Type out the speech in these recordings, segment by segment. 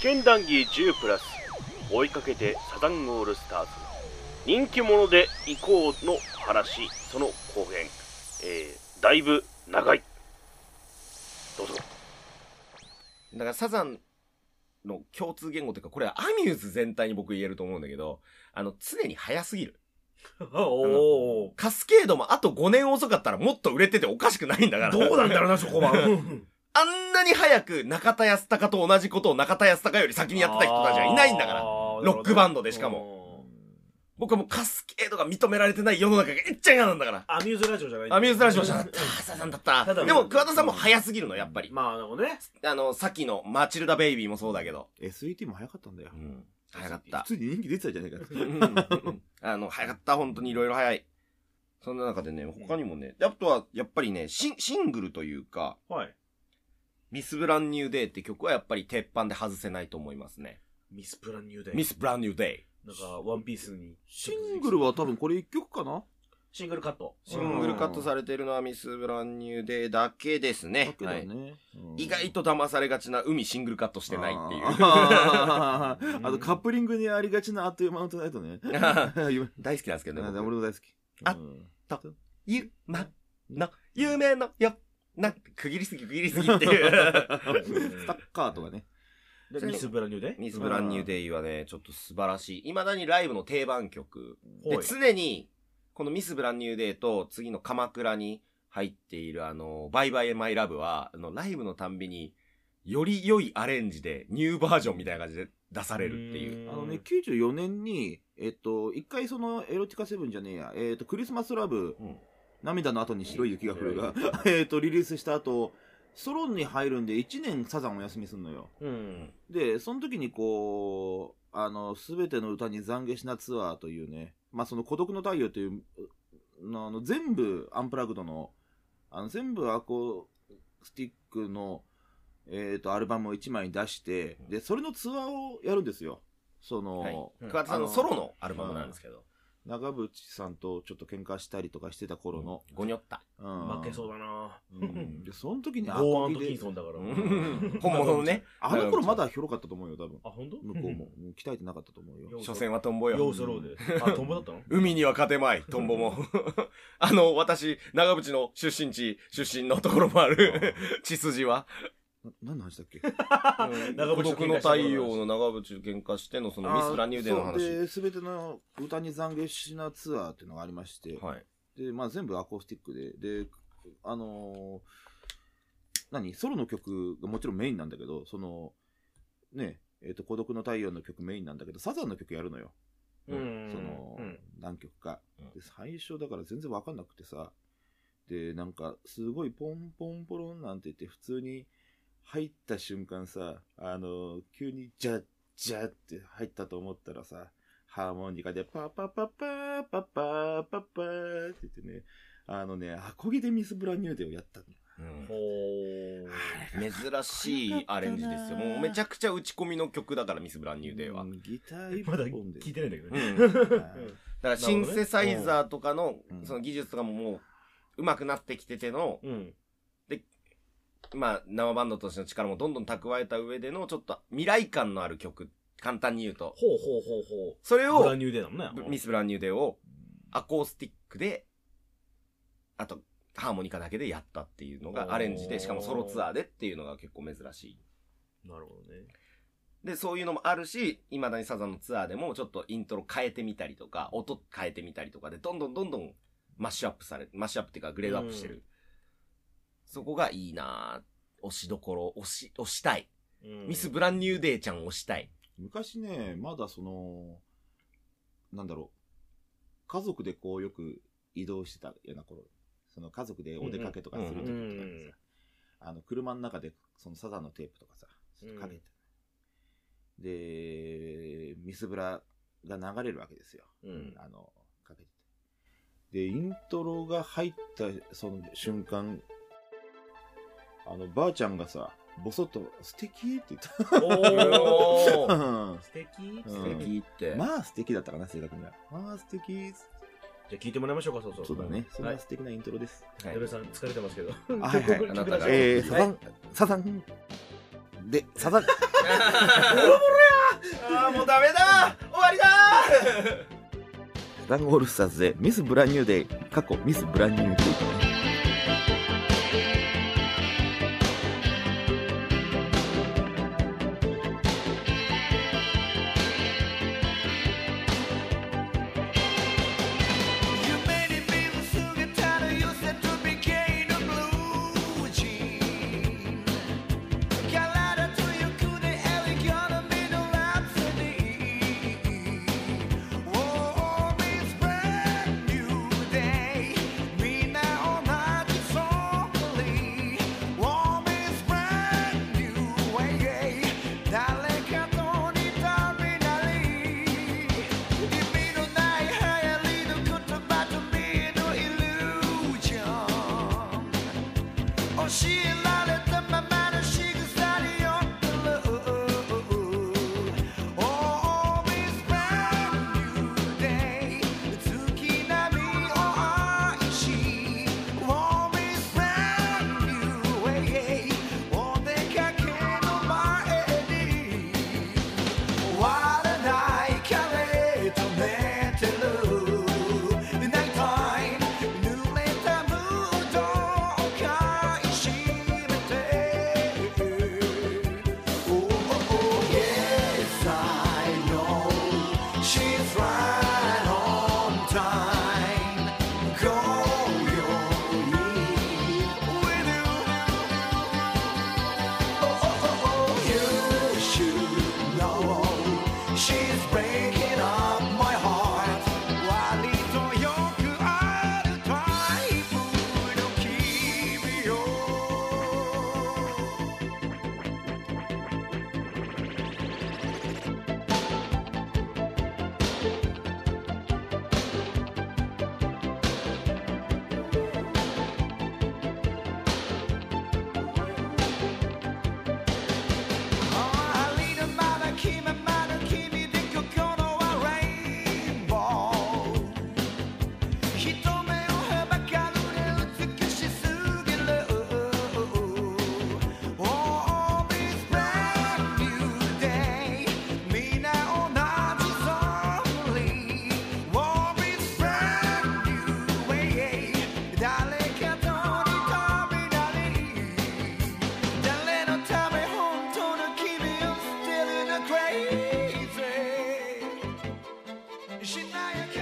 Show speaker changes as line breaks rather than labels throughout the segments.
試験談義10プラス追いかけてサザンオールスターズ人気者で行こうの話その後編、えー、だいぶ長いどうぞ
だからサザンの共通言語というか、これはアミューズ全体に僕言えると思うんだけど、あの、常に早すぎる。
おお。
カスケードもあと5年遅かったらもっと売れてておかしくないんだから。
どうなんだろうな、そこは。
あんなに早く中田康隆と同じことを中田康隆より先にやってた人たちはいないんだから。ロックバンドでしかも。僕はもうカスケードが認められてない世の中がいっちゃ嫌なんだから。
アミューズラジオじゃない
アミューズラジオじゃなかった。サザンだったでも桑田さんも早すぎるの、やっぱり。
まあ、でもね。
あの、さっきのマチルダベイビーもそうだけど。
SET も早かったんだよ。
うん。早かった
普。通に人気出てたじゃないか。
あの、早かった、本当にいろいろ早い。そんな中でね、他にもね、あとは、やっぱりね、シンシングルというか、
はい。
ミス・ブランニューデーって曲はやっぱり鉄板で外せないと思いますね。
ミスプランニューデイ。
ミス・ブランニューデ
なんか、ワンピースに。
シングルは多分これ一曲かな？
シングルカット。
ー。シングルカットされてるのはミス・ブランニューデーだけですね
だ。けだ
はい意外と騙されがちな海シングルカットしてないっていう。
あ とカップリングにありがちなあっという間のトナイトね。
大好きなんですけどね。僕
俺も大好き。
あ
うん
ゆ、ま、の、夢のよ、な、区切りすぎ、区切りすぎっていう。
スタッカーとかね。
でミスブランニューデイ
ミス・ブランニューデイはね、ちょっと素晴らしい。未だにライブの定番曲。で、
はい
常に、このミス・ブランニューデイと次の鎌倉に入っているあの、バイバイ・マイ・ラブは、あの、ライブのたんびに、より良いアレンジで、ニューバージョンみたいな感じで出されるっていう。
あのね、94年に、えっと、一回その、エロティカセブンじゃねえや、えっと、クリスマスラブ、
うん
涙の後に白い雪が降るが、えっ と、リリースした後、ソロに入るんで1年サザンお休みすんのよ。
うん。
で、その時にこう、あの、すべての歌に懺悔しなツアーというね、まあ、その孤独の太陽という、のあの、全部アンプラグドの、あの、全部アコースティックの、えっ、と、アルバムを1枚出して、で、それのツアーをやるんですよ。その、
はい。桑田さんのソロのアルバムなんですけど。
長渕さんとちょっと喧嘩したりとかしてた頃の、
ゴニョった。
うん
負けそうだな
うんで、その時に
ゴ
アコギで
ーアンドキン、ソンだから。
本物のね。
あの頃まだ広かったと思うよ、多分。
あ、本当？
向こうも。うん鍛えてなかったと思うよ。
所詮はトンボよ。
ヨーソローで。あ、トンボだったの？
海には勝てまい、トンボも。あの、私、長渕の出身地、出身のところもある、血筋は。
な何の話だっけ？
長
孤独の太陽の長渕と喧嘩しての、そのミス・ラニューデーの話。
で、すべての歌に懺悔しなツアーっていうのがありまして、
はい。
で、まあ全部アコースティックで、で、あのー何？ソロの曲がもちろんメインなんだけど、その、ね、えっ、と、孤独の太陽の曲メインなんだけど、サザンの曲やるのよ。
うん。
その、
うん。
何曲か。
うん。
で、最初だから全然わかんなくてさ、で、なんか、すごいポンポンポロンなんて言って、普通に入った瞬間さ、あの、急にジャッジャッって入ったと思ったらさ、ハーモニカでパパパパーパパーパパーって言ってね、あのね、アコギでミス・ブランニューデーをやったの。
ほー。
珍しいアレンジですよ。もうめちゃくちゃ打ち込みの曲だから、ミス・ブランニューデーは。
うんギター一
まだ。聞いてないんだけど
う
ね。
ん。だ
はい
からシンセサイザーとかの
う、ん
その技術とかももう、上手くなってきてての、
うん。
まあ、生バンドとしての力もどんどん蓄えた上での、ちょっと未来感のある曲、簡単に言うと。
ほうほうほうほ
それ
う。ブラ
を
ン、ニューデーだもんね。
ミス・ブランニューデーを、アコースティックで、あと、ハーモニカだけでやったっていうのがアレンジで、しかもソロツアーでっていうのが結構珍しい。
なるほどね。
で、そういうのもあるし、未だにサザンのツアーでもちょっとイントロ変えてみたりとか、音変えてみたりとかで、どんどんどんどんマッシュアップされ、マッシュアップっていうかグレードアップしてる。そこがいいなぁ押しどころ、押し、押したい。ミス・ブランニューデーちゃん押したい。
昔ね、まだその、なんだろう、家族でこうよく移動してたような頃、その家族でお出かけとかする時とかにさ、あの、車の中でそのサザンのテープとかさ、ちょっとかけて、で、ミスブラが流れるわけですよ。
うん。
あの、かけてて。で、イントロが入ったその瞬間、あの、ばあちゃんがさ、ボソッと、素敵って言った。
おー
うん
素敵？
うん
素敵って。
まあ素敵だったかな、正確には。まあ素敵
じゃあ聞いてもらいましょうか、そうそう。
そうだね。そん
は。
ない素敵なイントロです。
はい
矢部さん疲れてますけど。
あはいは
あなたが
えー、サザ
は
ン、サザン。
で、サザン、
ああ、もうダメだ終わりだ
サザンオールスターズでミス・ブランニューデー、過去ミス・ブランニューデー。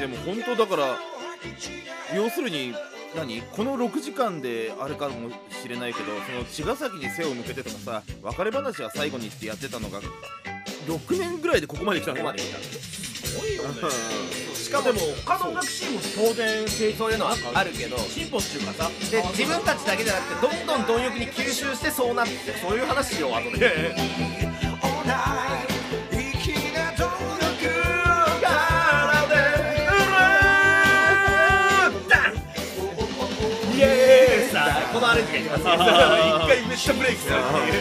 も本当だから要するに何？この6時間であれかもしれないけどその茅ヶ崎に背を向けてとかさ別れ話は最後にってやってたのが6年ぐらいでここまで来たの？
ここまで来た
すごいよね。
しかも
でも他の音楽シーンも当然成
そういうのはあるけど
進歩っていうかさ
で自分たちだけじゃなくてどんどん貪欲に吸収してそうなってそういう話しよう後でこのアレンジがいきます一回めっちゃブレイクするっていう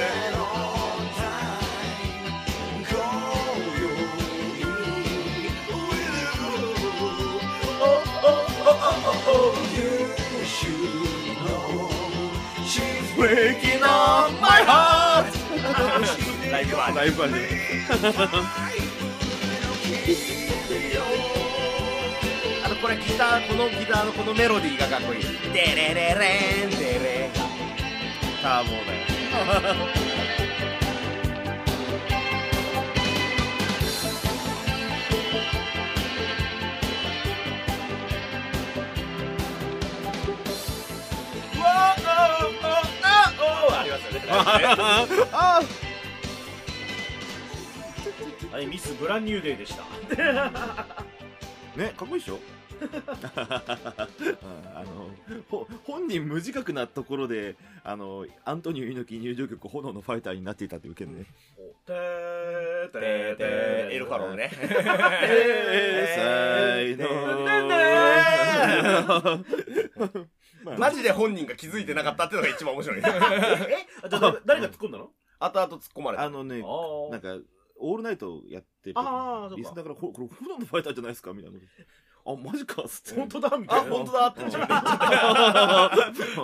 Breaking on my heart. ライブは
ライブはね
あのこれギターこのギターのこのメロディーがかっこいい。デレレレンデレが。ターボだよ あ
あ
はいミスブランニューデーでした。
ねかっこいいでしょ？うんあのほ本人無自覚なところであのアントニオ猪木入場曲「炎のファイター」になっていたという件ね
てーて
で
ーてー
でエルファローね。マジで本人が気づいてなかったっていうのが一番面白い
え誰誰が突っ込んだの
後々突っ込まれた
あのね
あ
なんかオールナイトやってる
ああーそっか
リスナーからこれ炎のファイターじゃないですかみたいな
あ、マジかっつって。
本当だみた
あ、
いな。
本当だってっ。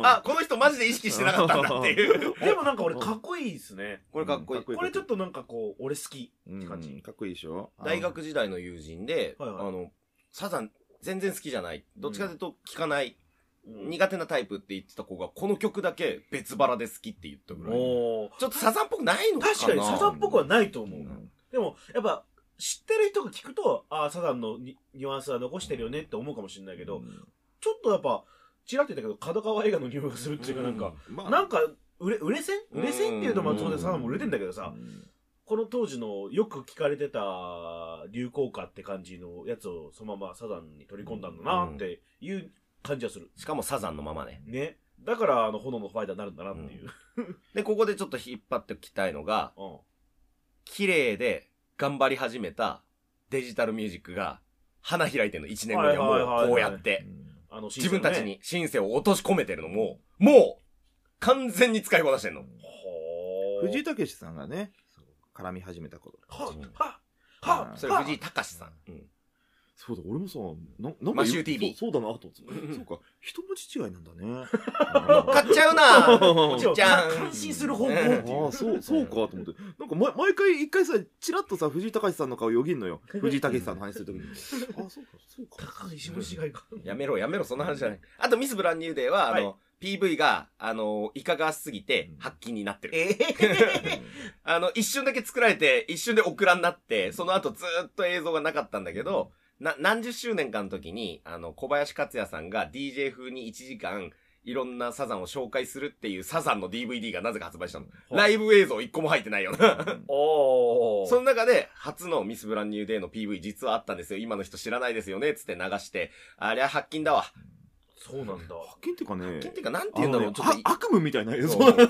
あ、この人マジで意識してなかったんだっていう。
でもなんか俺かっこいいですね。
これかっこいい。
これちょっとなんかこう、俺好き。
うん
感じ
かっこいいでしょ？
大学時代の友人で、
はいはい
あの、サザン全然好きじゃない。どっちかというと聞かない、
うん
苦手なタイプって言ってた子が、この曲だけ別腹で好きって言ったぐらい。ちょっとサザンっぽくないのかな？
確かにサザンっぽくはないと思う。
うん
でも、やっぱ、知ってる人が聞くと、ああ、サザンのニニュアンスは残してるよねって思うかもしれないけど、ちょっとやっぱ、ちらっと言ったけど、角川映画の匂いがするっていうかなんか、
まあ
なんか、売れ、売れ線？売れ線っていうと、まあ、
うん
当然サザンも売れてんだけどさ、
うん
この当時のよく聞かれてた流行歌って感じのやつをそのままサザンに取り込んだんだなっていう感じはする。
しかもサザンのままね。
ね。だから、あの、炎のファイターになるんだなっていう。
で、ここでちょっと引っ張っておきたいのが、
うん。
綺麗で頑張り始めたデジタルミュージックが、花開いてるの。1年後には
はいはいはいはい。
もうこうやって、
あの、
自分たちに
シ
シンセを落とし込めてるのも、もう、完全に使いこなしてんの。
藤井武さんがね、そう絡み始めた頃。
ははは
うん
それ藤井隆さん。うん
そうだ、俺もさ、ななんか
マシュー TV
そうそうだなと思って。そうか、一文字違いなんだね。
買っちゃうな
もち
ゃん
感心する方向っていう。
ああ、そう、そうかと思って。なんか、ま、毎回一回さ、チラッとさ、藤井隆さんの顔よぎんのよ。藤井隆さんの話するときに。あ、そうか、そうか。
高い石虫がいかん。
やめろ、やめろ、そんな話じゃない。あと、ミス・ブランニューデーは、あの、PV が、あの、いかがわしすぎて、発禁になってる。
え
あの、一瞬だけ作られて、一瞬でオクラになって、その後ずーっと映像がなかったんだけど、な、何十周年かの時に、あの、小林克也さんが DJ 風に1時間、いろんなサザンを紹介するっていうサザンの DVD がなぜか発売したの。ライブ映像一個も入ってないよな。
おー。
その中で、初のミス・ブランニューデーの PV 実はあったんですよ。今の人知らないですよね。つって流して、ありゃ発禁だわ。
そうなんだ。
発見っていうかね、
発禁っていうか、なんて言うんだろう。
ね
ちょっと
悪夢みたいな映像
そう
え、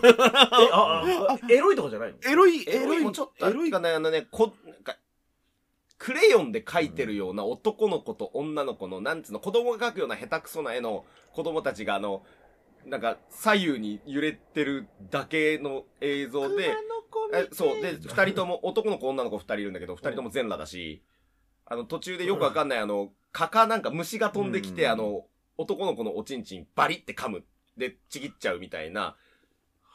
あ、あ、エロいとかじゃないの？
エロい、エ
エロ
ロい、
いもちょっとあ
エロい
るかね、あのね、こ、なんか、クレヨンで描いてるような男の子と女の子の、なんつうの、子供が描くような下手くそな絵の子供たちが、あの、なんか、左右に揺れてるだけの映像で、えそう。で、二人とも、男の子女の子二人いるんだけど、二人とも全裸だし、あの、途中でよくわかんない、あの、蚊かなんか虫が飛んできて、
うん
あの、男の子のおちんちんバリって噛む。で、ちぎっちゃうみたいな、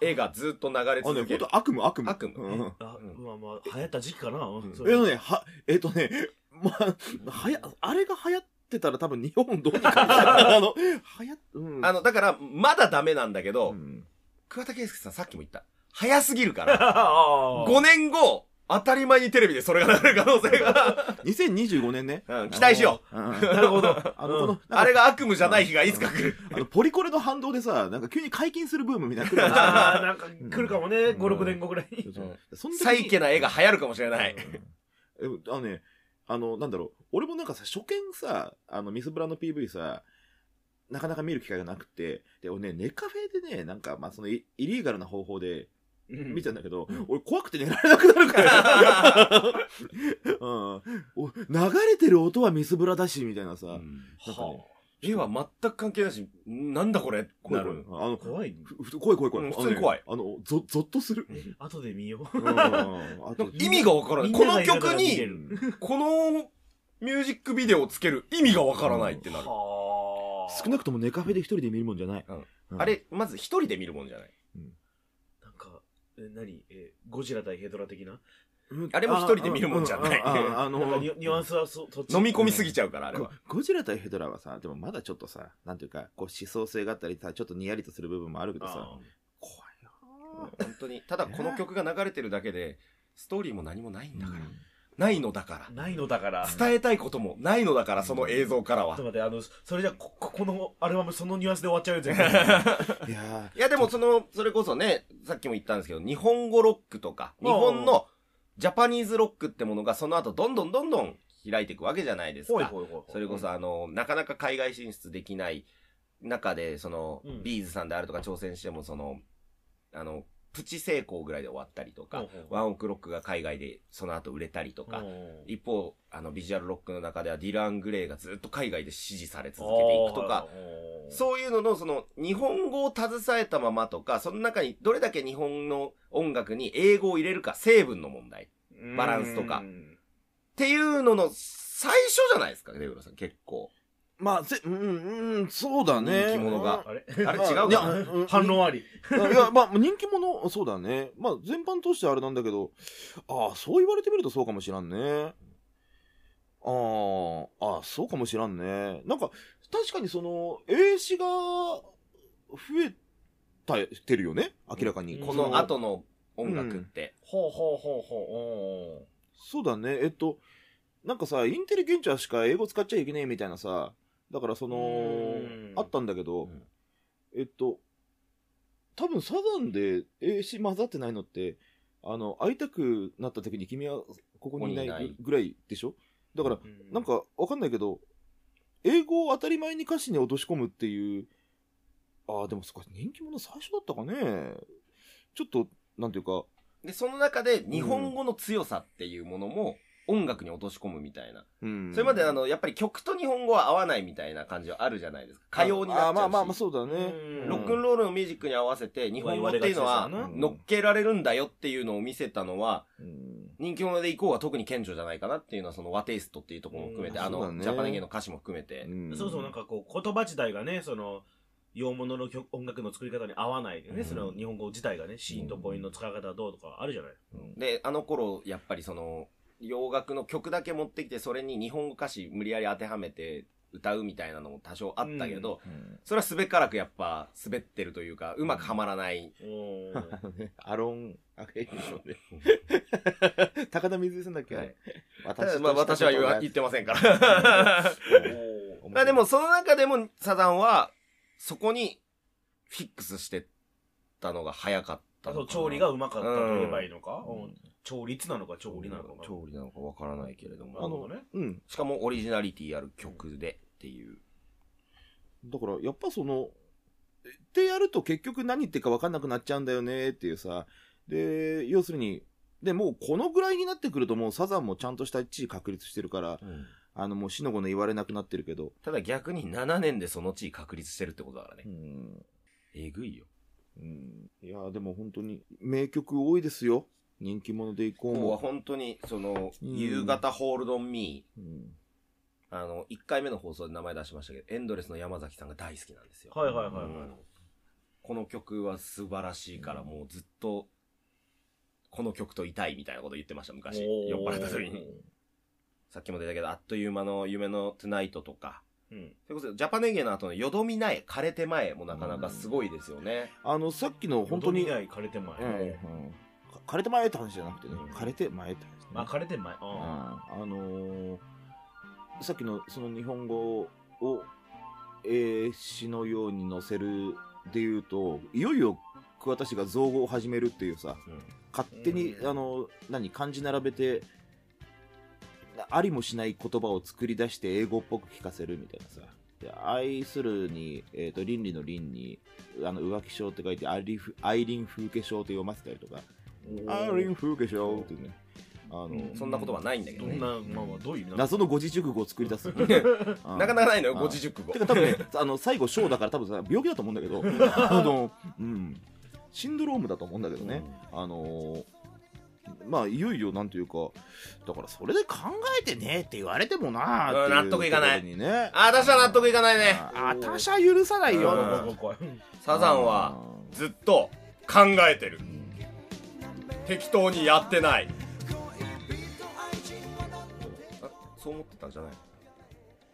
絵がずっと流れ
あのね、
続ける。
ほんと悪夢、悪夢。
悪夢
うん
あ、まあまあ、流行った時期かな。うん
えっとね、は、えっとね、まあ、はや、あれが流行ってたら多分日本どうにかなあの、流行っ、うん。
あの、だから、まだダメなんだけど、
うん
桑田佳祐さんさっきも言った。早すぎるから、
あー
5年後、当たり前にテレビでそれが流れる可能性が、
2025年ね。
うん、期待しよ
う。ん。
なるほど。
あの、この、
う。あれが悪夢じゃない日がいつか来る。
あの、ポリコレの反動でさ、なんか急に解禁するブームみたいなの来る
ああ、なんか来るかもね、5、
ん。
6年後ぐらい
サイケな絵が流行るかもしれない。
うん。あのね、あの、なんだろう、俺もなんかさ、初見さ、あの、ミスブラの PV さ、なかなか見る機会がなくて、で、俺ね、ネカフェでね、なんか、まあ、そのイ、イリーガルな方法で見たんだけど、俺怖くて寝られなくなるから、うん、お流れてる音はミスブラだし、みたいなさ、なんかね、
絵は全く関係なし、んなんだこれって
怖
ない。る。
あの、
怖い
怖い怖い怖い。
うん普通に怖い。
あのねあの、ゾゾッとする。
え 後で見よう。
意味がわからない。この曲に、このミュージックビデオをつける意味がわからないってなる。
は
少なくともネカフェで一人で見るもんじゃない。うん。
あれ、まず一人で見るもんじゃない。
何？え、ゴジラ対ヘドラ的な？
うん
あれも一人で見るもんじゃない
ああああの
なんかニュニュアンスはそ、そっち。
飲み込みすぎちゃうから、あれ
ゴ
は。
ゴジラ対ヘドラはさ、でもまだちょっとさ、なんていうか、こう思想性があったりさ、ちょっとにやりとする部分もあるけどさ、
あ
怖いよ
本当に。ただこの曲が流れてるだけで、ストーリーも何もないんだから。
うん
ないのだか
ーないのだから。
ら。伝えたいこともないのだから、その映像からは
ちょっと。待って、あの、それじゃ、こ、ここのアルバムそのニュアンスで終わっちゃうよ、全然。
いや
いやでもその、それこそね、さっきも言ったんですけど、日本語ロックとか、日本のジャパニーズロックってものがその後どんどんどんどん開いていくわけじゃないですか。
ほいほいほいほい。
それこそあの、なかなか海外進出できない中で、その、
うん
B'zさんであるとか挑戦しても、その、あの、プチ成功ぐらいで終わったりとか、 ONE OK ROCK が海外でその後売れたりとか、
う。ん
一方、あの、ビジュアルロックの中では DIR EN GREY がずっと海外で支持され続けていくとか、、
う。
そういうのの、その、日本語を携えたままとか、その中にどれだけ日本の音楽に英語を入れるか、成分の問題。バランスとか。
うん
ていうのの最初じゃないですか、レグラさん、結構。
まあ、ぜ、うん、うん、そうだね。
人気者が
あれ？
あれ違うか
いや、
な
うん
反論あり。
いや、まあ、人気者、そうだね。まあ、全般としてあれなんだけど、ああ、そう言われてみるとそうかもしらんね。ああ、ああ、そうかもしらんね。なんか、確かにその、英詞が増えた、てるよね？明らかに。
この後の音楽って。
ほうほうほうほう。
そうだね。えっと、なんかさ、インテリゲンチャーしか英語使っちゃいけねえみたいなさ、だからその
うん、
あったんだけど、
うん。
えっと、多分サザンで英詞混ざってないのって、あの、会いたくなった時に君はここにいないぐらいでしょ？だから、
うん。
なん、かわかんないけど、英語を当たり前に歌詞に落とし込むっていう、ああ、でもそっか、人気者最初だったかね。ちょっと、なんていうか、
で、その中で日本語の強さっていうものも音楽に落とし込むみたいな。
うん。
それまであの、やっぱり曲と日本語は合わないみたいな感じはあるじゃないですか。歌謡になっちゃうし。
あまあまあまあ、そうだね。
うん
ロックンロールのミュージックに合わせて日本語っていうのは乗っけられるんだよっていうのを見せたのは
うん
人気者でいこうが特に顕著じゃないかなっていうのはその和テイストっていうところも含めてあのジャパネゲの歌詞も含めて
うん
そうそう、なんかこう、言葉自体がね、その、洋物の曲音楽の作り方に合わないでね、
うん
その日本語自体がね、シーンと母音の使い方はどうとかあるじゃない。
であの頃やっぱりその洋楽の曲だけ持ってきてそれに日本語歌詞無理やり当てはめて歌うみたいなのも多少あったけど、
うん
それはすべからくやっぱ滑ってるというかうまくはまらない、
アロン、あ、えいいですよね。高田水江さん。だっけ、
はい
私
まあ私は言ってません。から
お
まあでもその中でもサザンはそこにフィックスしてったのが早かった
調理がうまかったと言えばいいのか、うん調律なのか調理なのか。
調理なのかわからないけれども
なるほどね。
うん。
しかもオリジナリティある曲でっていう
だから、やっぱその、ってやると結局何言ってるか分かんなくなっちゃうんだよねっていうさ。で、要するに、で、もうこのぐらいになってくるともうサザンもちゃんとした地位確立してるから、あのもう死の子の言われなくなってるけど。
ただ逆に7年でその地位確立してるってことだからね
うん。
えぐいよ
うん。いや、でも本当に名曲多いですよ。人気者でいこう
ここは
も。
本当にその、
うん。
夕方ホールドンミ
うん。
ーあの1回目の放送で名前出しましたけどエンドレスの山崎さんが大好きなんですよ。
はいはいはいはい。
うん。この曲は素晴らしいからもうずっとこの曲といたいみたいなこと言ってました昔。酔っ払った時に。さっきも出たけどあっという間の夢のトゥナイトとか。
うん。
それこそジャパネゲの後のよどみない枯れて前もなかなかすごいですよね、
あの、さっきの本当に、
本当に枯れて前。
うん。うん。か枯れて前って話じゃなくてね、
うん。
枯れて前って話ね。
あ、枯れて前。
うん。
あ
あ。のーさっきのその日本語を英詞のように載せるで言うといよいよ桑田氏が造語を始めるっていうさ勝手に、
うん。
あの何漢字並べてありもしない言葉を作り出して英語っぽく聞かせるみたいなさ。で愛するに、えー、と倫理の倫にあの浮気症って書いてアイリンフアイリン風化症って読ませたりとかアイリン風化症っていうね。あの、
うん。
そんなことはないんだけどね。
どんな、まあまあ、どういう意味なの？
謎の語字熟語を作り出す。
なかなかないのよ
あ
五字熟語。
てか多分ね、あの、最後、小だから多分さ、病気だと思うんだけど、あの、うん、シンドロームだと思うんだけどね、あのーまあ、いよいよ、なんていうか、だからそれで考えてねって言われてもなーっていう
うん納得いかない。私は納得いかないね。
あ私は許さないよ。
サザンはずっと考えてる適当にやってない。あそう思ってたんじゃない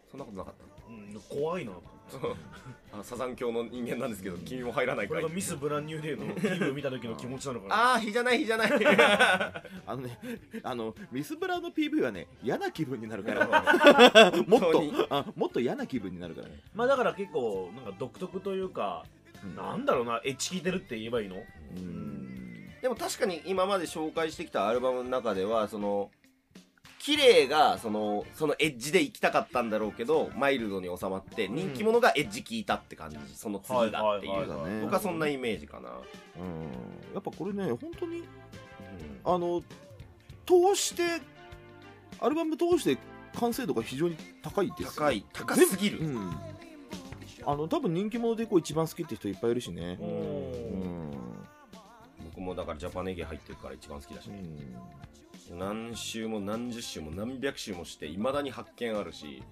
そんなことなかっ
うん怖いな。
たあサザン教の人間なんですけど君も入らないかい。
これがミス・ブランニューデーのフィルム見た時の気持ちなのかな？
ああ日じゃない日じゃない。
あのね、あの、ミスブラの PV はね、嫌な気分になるから、もっと
本当に？
あ、もっと嫌な気分になるから。ね。
まあだから結構、なんか独特というか、なんだろうな、エッチ聞いてるって言えばいいの？
うん。
でも確かに今まで紹介してきたアルバムの中ではその綺麗がそのそのエッジで行きたかったんだろうけどマイルドに収まって人気者がエッジ効いたって感じその次がっていう、僕はそんなイメージかな、
うん。やっぱこれね、本当に、あの、通して、アルバム通して完成度が非常に高いです。
高い。高すぎる、
うん。あの、多分人気者でこう一番好きって人いっぱいいるしね。
う
うん
もだからジャパネギ入ってるから一番好きだし、
うん。
何周も何十周も何百周もしていまだに発見あるし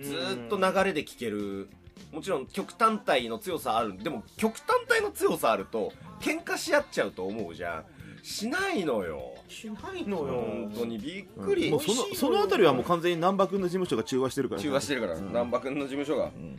ずーっと流れで聴ける。もちろん曲単体の強さある。でも曲単体の強さあると喧嘩し合っちゃうと思うじゃん。しないのよ。
しないのよ。
本当に。びっくり、
もうそのそのあたりはもう完全に難波君の事務所が中和してるから
中和してるから。
うん
難波君の事務所が。
うん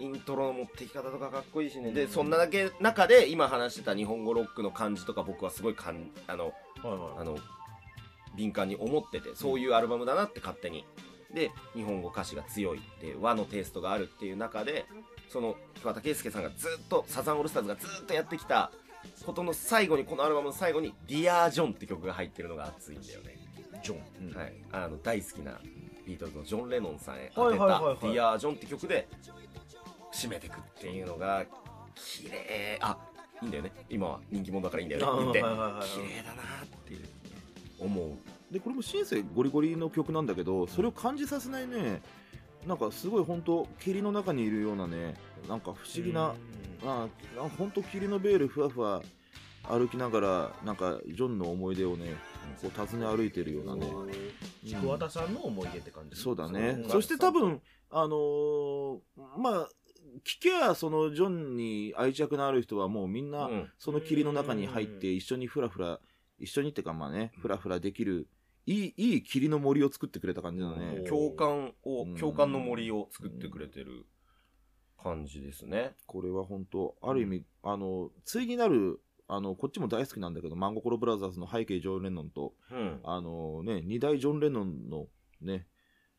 イントロの持ってき方とかかっこいいしね。でそんなだけ中で今話してた日本語ロックの感じとか僕はすごいかんあの
はいはい。
あの敏感に思っててそういうアルバムだなって勝手に。で日本語歌詞が強いで和のテイストがあるっていう中でその桑田佳祐さんがずっとサザンオールスターズがずっとやってきたことの最後にこのアルバムの最後に「Dear John」って曲が入ってるのが熱いんだよね、
ジョン
はい、あの大好きなビートルズのジョン・レノンさんへ当てた
はいはいはいはい「
Dear John」って曲で締めてくっていうのが綺麗。あいいんだよね。今は人気者だからいいんだよね。言って。綺麗だなっていう思う。
でこれもシンセゴリゴリの曲なんだけどそれを感じさせないね。なんかすごい本当霧の中にいるようなねなんか不思議なああ本当霧のベールふわふわ歩きながらなんかジョンの思い出をねこう訪ね歩いてるようなね。
ちくわたさんの思い出って感じ。
そうだね。
そ
して多分あのーまあ聞けばそのジョンに愛着のある人はもうみんな
うん。
その霧の中に入って一緒にフラフラ一緒にってかまあねフラフラできるいいいい霧の森を作ってくれた感じだね。
共感を
うん。
共感の森を作ってくれてる感じですね。
これは本当ある意味、あの対になるあのこっちも大好きなんだけどマンゴコロブラザーズの背景ジョン・レノンと
うん。
あのね二大ジョン・レノンのね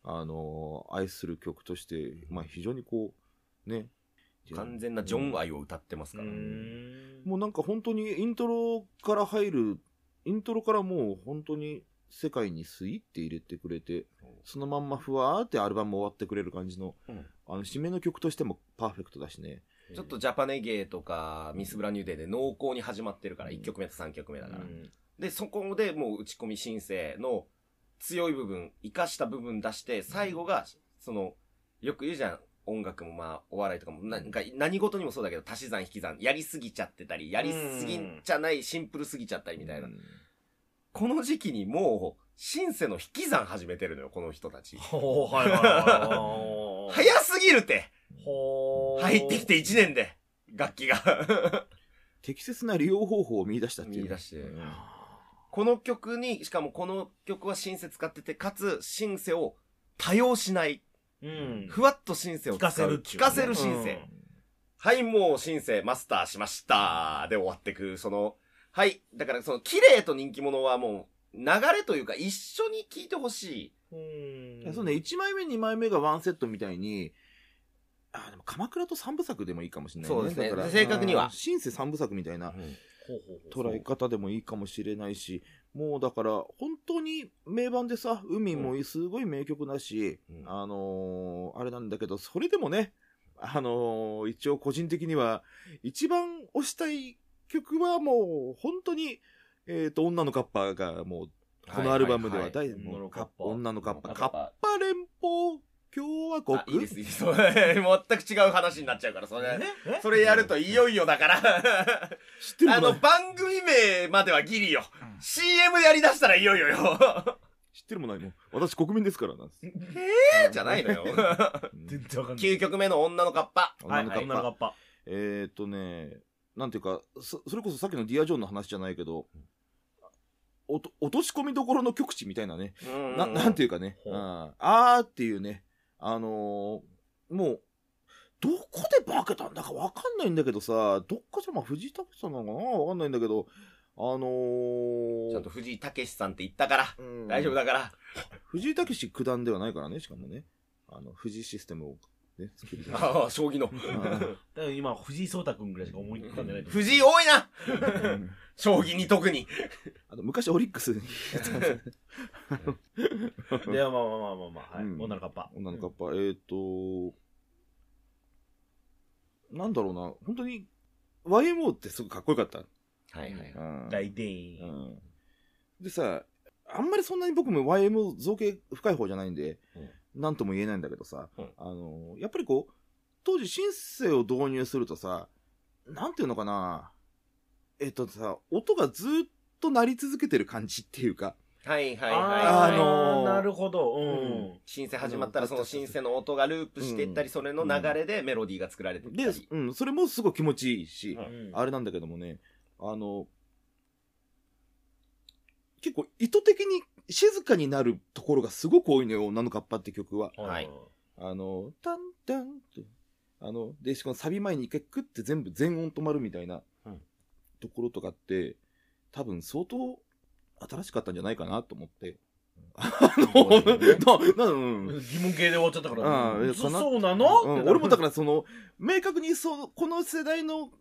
あの愛する曲として、まあ、非常にこうね。
完全なジョン愛を歌ってますから、
もうなんか本当にイントロから入るイントロからもう本当に世界にスイって入れてくれてそのまんまふわーってアルバム終わってくれる感じの,、
うん。
あの締めの曲としてもパーフェクトだしね。
ちょっとジャパネゲーとかミス・ブランニューデーで濃厚に始まってるから1曲目と3曲目だから、でそこでもう打ち込み申請の強い部分生かした部分出して最後がそのよく言うじゃん音楽もまあお笑いとかもなんか何事にもそうだけど足し算引き算やりすぎちゃってたりやりすぎじゃないシンプルすぎちゃったりみたいな、
うん。
この時期にもうシンセの引き算始めてるのよこの人たち。
はいはいはい。
早すぎるって。入ってきて1年で楽器が。
適切な利用方法を見出したっていう
見出して。
うん。
この曲にしかもこの曲はシンセ使っててかつシンセを多用しない
うん。
ふわっとシンセを使う。
聞かせるっちゅう
聞かせるシンセ、はいもうシンセマスターしました。で終わってくそのはい。だからその綺麗と人気者はもう流れというか一緒に聴いてほしい。
う
そうね、1枚目、2枚目がワンセットみたいに、あでも鎌倉と3部作でもいいかもしれないね。
そうですね。
だから
正確には。
シンセ3部作みたいな
ほうほうほう。
捉え方でもいいかもしれないし、もうだから、本当に名盤でさ、海もすごい名曲だし、
うん。
あのーあれなんだけど、それでもね、あのー一応個人的には、一番推したい曲はもう、本当に、えっ、と、女のカッパがもう、このアルバムでは大、
い
女のカッパ。
女のカッパ、
カッ
パ連邦共和国？
あいいですいいです。そう全く違う話になっちゃうからそれ。
え？
それやるといよいよだから。
知ってる
あの番組名まではギリよ。CM やりだしたらいよいよよ。
知ってるもないもん。私国民ですからな。んです。
えー？じゃないのよ。
うん。
全然わかんない。
9曲目の女のカッパ。
はい。
女のカッパ。
女のカッパ。
えーっとね、なんていうか、そそれこそさっきのディア・ジョンの話じゃないけど、おと落とし込みどころの極致みたいなね、ななんていうかね、あーっていうね、あのーもう、どこで化けたんだかわかんないんだけどさ、どっかじゃまあ藤井隆さんなのかな？わかんないんだけど、あのー
ちゃんと藤井武さんって言ったから
うん。
大丈夫だから。
藤井武九段ではないからね、しかもね、あの、藤井システムをね、作り出し
ああ将棋の。
た
だから今藤井聡太君ぐらいしか思い浮かんでない
藤井多いな。
うん。
将棋に特に。
あの昔オリックスに。
でまあまあまあまあまあ。はい。
うん。
女のカッパ。
女のカッパ、えっ、と、なんだろうな、本当に、YMO ってすごいかっこよかった。
はいはい。
うん。
大デイン。
うん。でさ、あんまりそんなに僕も YM 造形深い方じゃないんで、なんとも言えないんだけどさ、
うん
あの、やっぱりこう、当時シンセを導入するとさ、なんていうのかな、えっとさ、音がずっと鳴り続けてる感じっていうか、
はいはい
あ
はい。
あのー
なるほど。うん。
シンセ始まったらそのシンセの音がループしていったり、それの流れでメロディーが作られて
で
り。、
うん、それもすごい気持ちいいし、
うん
あれなんだけどもね、あの、結構意図的に静かになるところがすごく多いのよ、女のカッパって曲は。
はい
あの、タンタンって、あの、で、しかもサビ前に一回クッて全部全音止まるみたいな
うん
ところとかって、多分相当新しかったんじゃないかなと思って。あの、な、な、うん。
疑問系で終わっちゃったから。
うん
そそうなの？
うん俺もだからその、明確にそう、この世代の、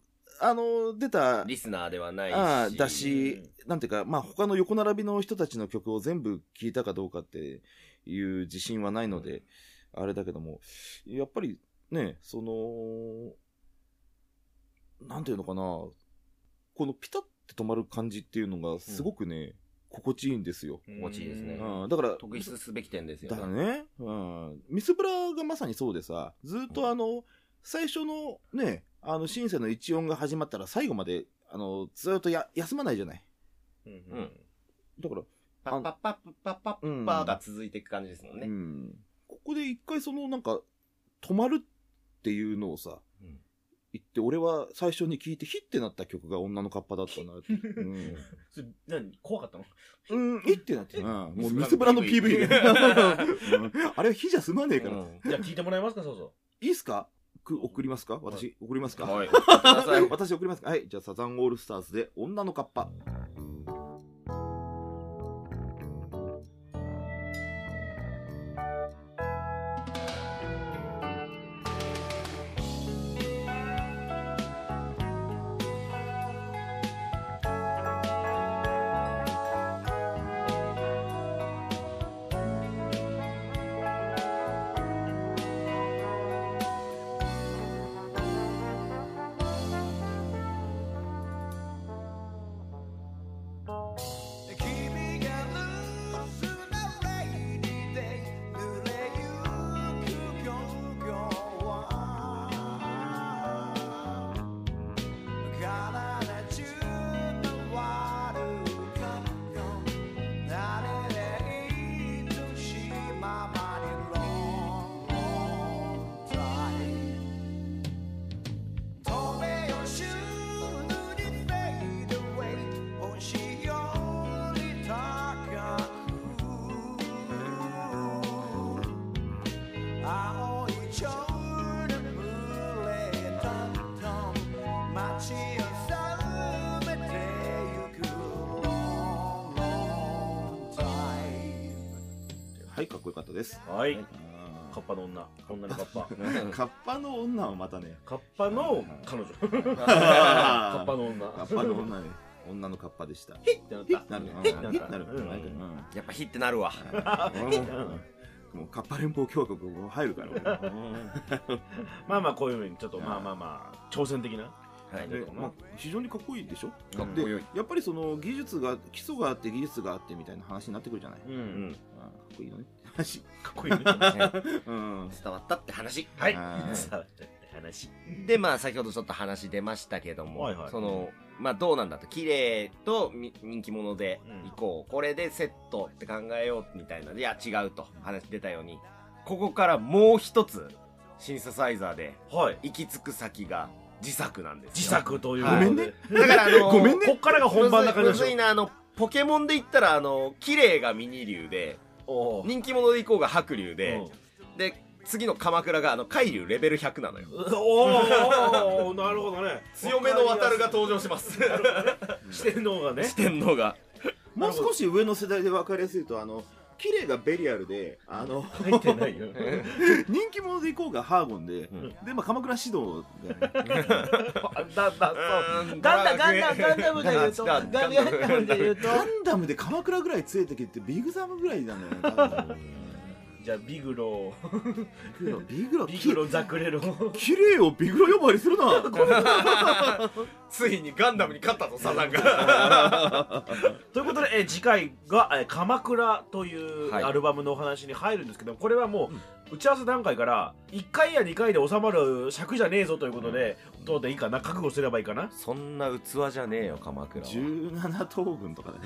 あの、出た、
リスナーではないし。
ああ、だし、なんていうか、まあ、他の横並びの人たちの曲を全部聴いたかどうかっていう自信はないので、あれだけども、やっぱりね、その、なんていうのかな、このピタって止まる感じっていうのがすごくね、心地いいんですよ。
心地いいですね
うん、だから、
特筆すべき点ですよ
だから
ね。
ね、うん。ミスブラがまさにそうでさ、ずっとあの、最初のね、あの、シンセの一音が始まったら最後まで、あの、ずっとや、休まないじゃない。
うん
うん
だから、
パッパッパッパッパッパッパーが続いていく感じですもんね。
うん。ここで一回そのなんか、止まるっていうのをさ、
うん
言って、俺は最初に聞いてヒッてなった曲が女のカッパだったなって。うん。
それ何？怖かったの？
うん、ヒッてなって。うん。もうミ
ミス
スブラの PV あれは火じゃ済まねえから。
うん
じゃあ聞いてもらえますか、そうそ
いいっすか？く送りますか？私、送りますか？
はい。
私送りますか？はい。じゃあサザンオールスターズで女のカッパ。
よ
かったです。
う。はい。
うん
カッパの女。女のカッパ。
カッパの女はまたね。
カッパの彼女。カ
カ
ッパの女。
カッパの女ね。女のカッパでした。
ってなった。
なる
えっなった
なる
やっぱ火ってなるわ。
うんもうカッパ連邦共和国も入るから俺
まあまあこういうふうにちょっとまあまあまあ挑戦的な
はい。
でまあ非常にかっこいいでしょ？
かっこよい。
やっぱりその技術が基礎があって技術があってみたいな話になってくるじゃない、
う
うんん。
あかっこいいよね話。
かっこいい ね。
うん。
伝わったって話。
はい。
あー
さあって話。
で、まあ、先ほどちょっと話出ましたけども、
はいはい。
その、まあ、どうなんだと、綺麗とみ人気者で
うん
行こう、これでセットって考えようみたいな、いや、違うと。話出たように、ここからもう一つ、シンセサイザーで
はい。
行き着く先が自作なんですよ。
自作という
はい。
ことで。
だから、あの
ごめんね。
こっからが本番な感じでしょ。
むずいな、あの、ポケモンで言ったら、あの、綺麗がミニ竜で、人気者で行こうが白竜で、
うん
で、次の鎌倉が、あの、海竜レベル100なのよ。
おおなるほどね
強めの渡るが登場します。
四天王がね
四天王が。
もう少し上の世代で分かりやすいとあの綺麗がベリアルであの
入ってないよ。
人気者でいこうがハーゴンで、
ん。
で、まあ、鎌倉指導がね、
だん。だんそう。
うん。
ガンダガンダガンダム。で言うとガ
ガンダ
ムで言うと。
ガンダムで鎌倉ぐらい強い時ってビッグザムぐらいなんだよね
じゃあビグロ
ビグロビグロ
ビグロザクレロ。
きれいよビグロ呼ばわりするな。
ついにガンダムに勝ったぞサザンが。
ということで、えー次回が、えー鎌倉」という
はい。
アルバムのお話に入るんですけど、これはもう打ち合わせ段階から1回や2回で収まる尺じゃねえぞということで、どうでいいかな覚悟すればいいかな？
そんな器じゃねえよ鎌倉は。
17等分とかね。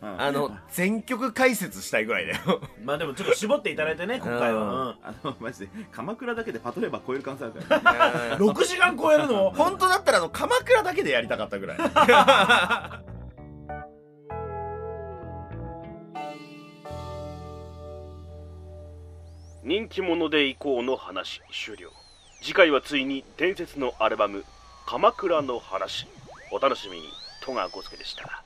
う んあの全曲解説したいぐらいだよ。
まあでもちょっと絞っていただいてね今回は、
あのマジで鎌倉だけでパトレーバー超える可能性あるから。
うん、6時間超えるの？
本当だったらあの鎌倉だけでやりたかったぐらい
人気者で行こうの話終了。次回はついに伝説のアルバム「鎌倉の話」お楽しみに。戸川浩介でした。